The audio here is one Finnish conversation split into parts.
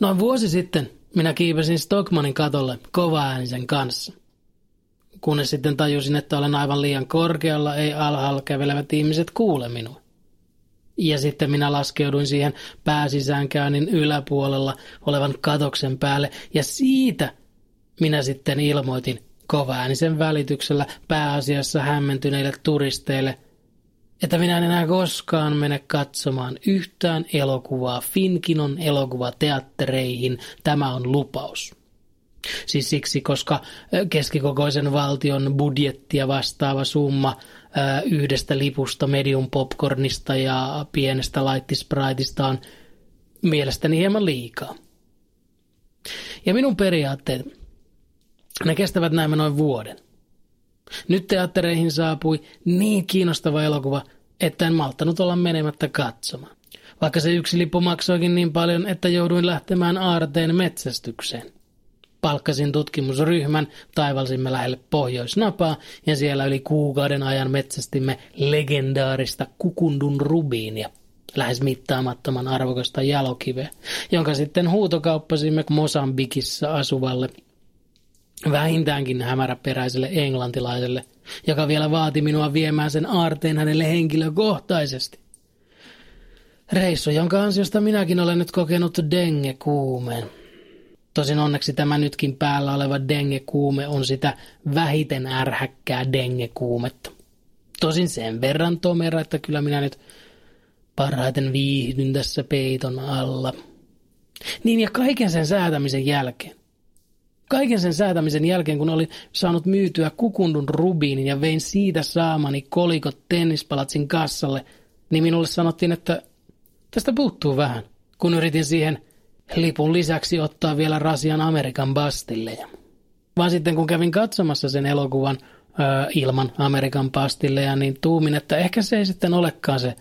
Noin vuosi sitten minä kiipesin Stockmanin katolle kovaäänisen kanssa. Kunnes sitten tajusin, että olen aivan liian korkealla, ei alhaalla kävelevät ihmiset kuule minua. Ja sitten minä laskeuduin siihen pääsisäänkäynnin yläpuolella olevan katoksen päälle ja siitä minä sitten ilmoitin kovaäänisen välityksellä pääasiassa hämmentyneille turisteille – että minä en enää koskaan mene katsomaan yhtään elokuvaa Finkinon elokuvateattereihin. Tämä on lupaus. Siis siksi, koska keskikokoisen valtion budjettia vastaava summa yhdestä lipusta medium popcornista ja pienestä laittispraitista on mielestäni hieman liikaa. Ja minun periaatteet, ne kestävät näin noin vuoden. Nyt teattereihin saapui niin kiinnostava elokuva, että en malttanut olla menemättä katsomaan. Vaikka se yksi lippu maksoikin niin paljon, että jouduin lähtemään aarteen metsästykseen. Palkkasin tutkimusryhmän, taivalsimme lähelle Pohjoisnapaa ja siellä yli kuukauden ajan metsästimme legendaarista kukundun rubiinia, lähes mittaamattoman arvokasta jalokiveä, jonka sitten huutokauppasimme Mosambikissa asuvalle vähintäänkin hämäräperäiselle englantilaiselle, joka vielä vaati minua viemään sen aarteen hänelle henkilökohtaisesti. Reissu, jonka ansiosta minäkin olen nyt kokenut denge-kuumeen. Tosin onneksi tämä nytkin päällä oleva denge-kuume on sitä vähiten ärhäkkää denge-kuumetta. Tosin sen verran tomera, että kyllä minä nyt parhaiten viihdyn tässä peiton alla. Niin ja kaiken sen säätämisen jälkeen Kaiken sen säätämisen jälkeen, kun olin saanut myytyä kukundun rubiinin ja vein siitä saamani kolikot tennispalatsin kassalle, niin minulle sanottiin, että tästä puuttuu vähän, kun yritin siihen lipun lisäksi ottaa vielä rasian Amerikan bastilleja. Vaan sitten kun kävin katsomassa sen elokuvan öö, ilman Amerikan pastilleja, niin tuumin, että ehkä se ei sitten olekaan se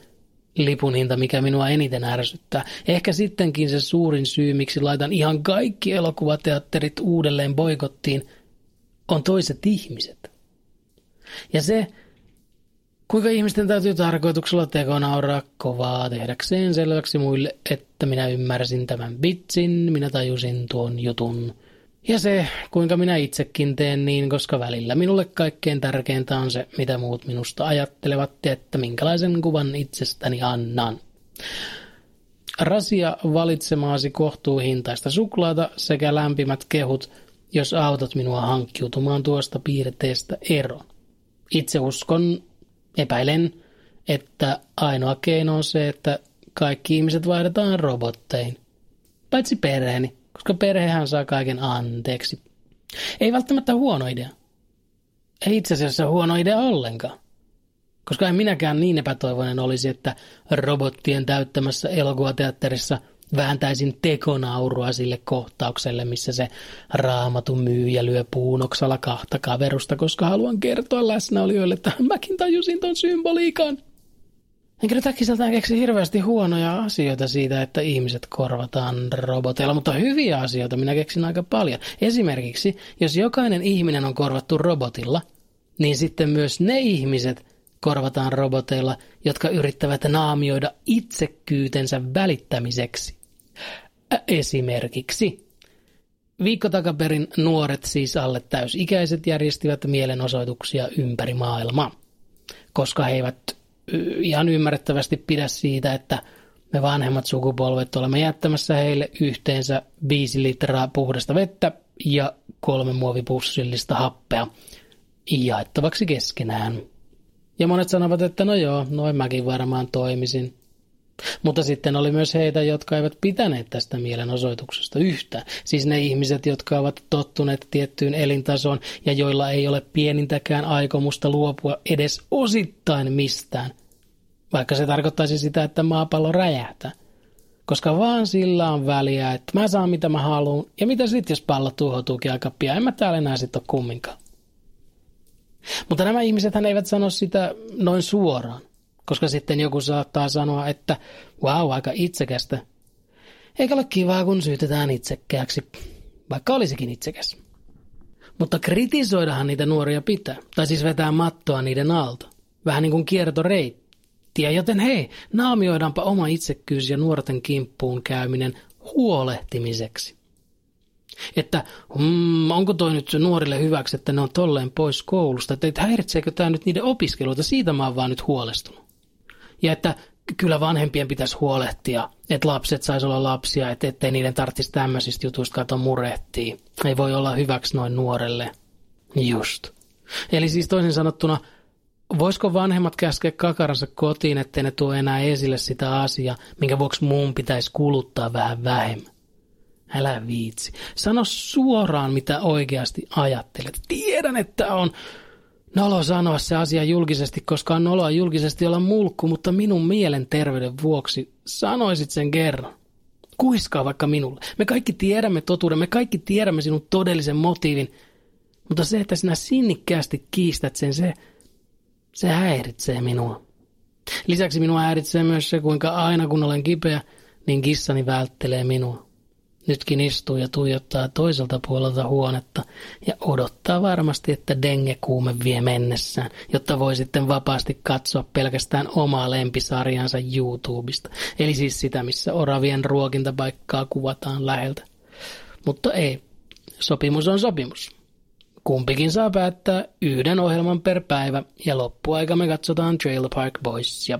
lipun hinta, mikä minua eniten ärsyttää. Ehkä sittenkin se suurin syy, miksi laitan ihan kaikki elokuvateatterit uudelleen boikottiin, on toiset ihmiset. Ja se, kuinka ihmisten täytyy tarkoituksella tekonauraa kovaa tehdäkseen selväksi muille, että minä ymmärsin tämän bitsin, minä tajusin tuon jutun – ja se, kuinka minä itsekin teen niin, koska välillä minulle kaikkein tärkeintä on se, mitä muut minusta ajattelevat ja että minkälaisen kuvan itsestäni annan. Rasia valitsemaasi kohtuuhintaista suklaata sekä lämpimät kehut, jos autat minua hankkiutumaan tuosta piirteestä eroon. Itse uskon, epäilen, että ainoa keino on se, että kaikki ihmiset vaihdetaan robotteihin. Paitsi perheeni, koska perhehän saa kaiken anteeksi. Ei välttämättä huono idea. Ei itse asiassa huono idea ollenkaan. Koska en minäkään niin epätoivoinen olisi, että robottien täyttämässä elokuvateatterissa vääntäisin tekonaurua sille kohtaukselle, missä se raamatun myyjä lyö puunoksalla kahta kaverusta, koska haluan kertoa läsnäolijoille, että mäkin tajusin ton symboliikan. Enkä nyt äkkiseltään keksi hirveästi huonoja asioita siitä, että ihmiset korvataan roboteilla, mutta hyviä asioita minä keksin aika paljon. Esimerkiksi, jos jokainen ihminen on korvattu robotilla, niin sitten myös ne ihmiset korvataan roboteilla, jotka yrittävät naamioida itsekyytensä välittämiseksi. Esimerkiksi Viikko takaperin nuoret, siis alle täysikäiset, järjestivät mielenosoituksia ympäri maailmaa, koska he eivät ihan ymmärrettävästi pidä siitä, että me vanhemmat sukupolvet olemme jättämässä heille yhteensä 5 litraa puhdasta vettä ja kolme muovipussillista happea jaettavaksi keskenään. Ja monet sanovat, että no joo, noin mäkin varmaan toimisin. Mutta sitten oli myös heitä, jotka eivät pitäneet tästä mielenosoituksesta yhtä. Siis ne ihmiset, jotka ovat tottuneet tiettyyn elintasoon ja joilla ei ole pienintäkään aikomusta luopua edes osittain mistään. Vaikka se tarkoittaisi sitä, että maapallo räjähtää. Koska vaan sillä on väliä, että mä saan mitä mä haluan. Ja mitä sitten, jos pallo tuhoutuukin aika pian? En mä täällä enää sitten ole kumminkaan. Mutta nämä ihmiset eivät sano sitä noin suoraan. Koska sitten joku saattaa sanoa, että wow, aika itsekästä. Eikä ole kivaa, kun syytetään itsekkääksi, vaikka olisikin itsekäs. Mutta kritisoidahan niitä nuoria pitää, tai siis vetää mattoa niiden alta. Vähän niin kuin kiertoreittiä, joten hei, naamioidaanpa oma itsekkyys ja nuorten kimppuun käyminen huolehtimiseksi. Että mm, onko toi nyt nuorille hyväksi, että ne on tolleen pois koulusta, että häiritseekö tämä nyt niiden opiskeluita, siitä mä oon vaan nyt huolestunut. Ja että kyllä vanhempien pitäisi huolehtia, että lapset sais olla lapsia, että ettei niiden tarvitsisi tämmöisistä jutuista kato murehtia. Ei voi olla hyväksi noin nuorelle. Just. Eli siis toisin sanottuna, voisiko vanhemmat käskeä kakaransa kotiin, ettei ne tuo enää esille sitä asiaa, minkä vuoksi muun pitäisi kuluttaa vähän vähemmän? Älä viitsi. Sano suoraan, mitä oikeasti ajattelet. Tiedän, että on Nolo sanoa se asia julkisesti, koska on noloa julkisesti olla mulkku, mutta minun mielenterveyden vuoksi sanoisit sen kerran. Kuiskaa vaikka minulle. Me kaikki tiedämme totuuden, me kaikki tiedämme sinun todellisen motiivin, mutta se, että sinä sinnikkäästi kiistät sen, se, se häiritsee minua. Lisäksi minua häiritsee myös se, kuinka aina kun olen kipeä, niin kissani välttelee minua. Nytkin istuu ja tuijottaa toiselta puolelta huonetta ja odottaa varmasti, että dengekuume vie mennessään, jotta voi sitten vapaasti katsoa pelkästään omaa lempisarjansa YouTubesta. Eli siis sitä, missä oravien ruokintapaikkaa kuvataan läheltä. Mutta ei, sopimus on sopimus. Kumpikin saa päättää yhden ohjelman per päivä ja loppuaika me katsotaan Trailer Park Boys ja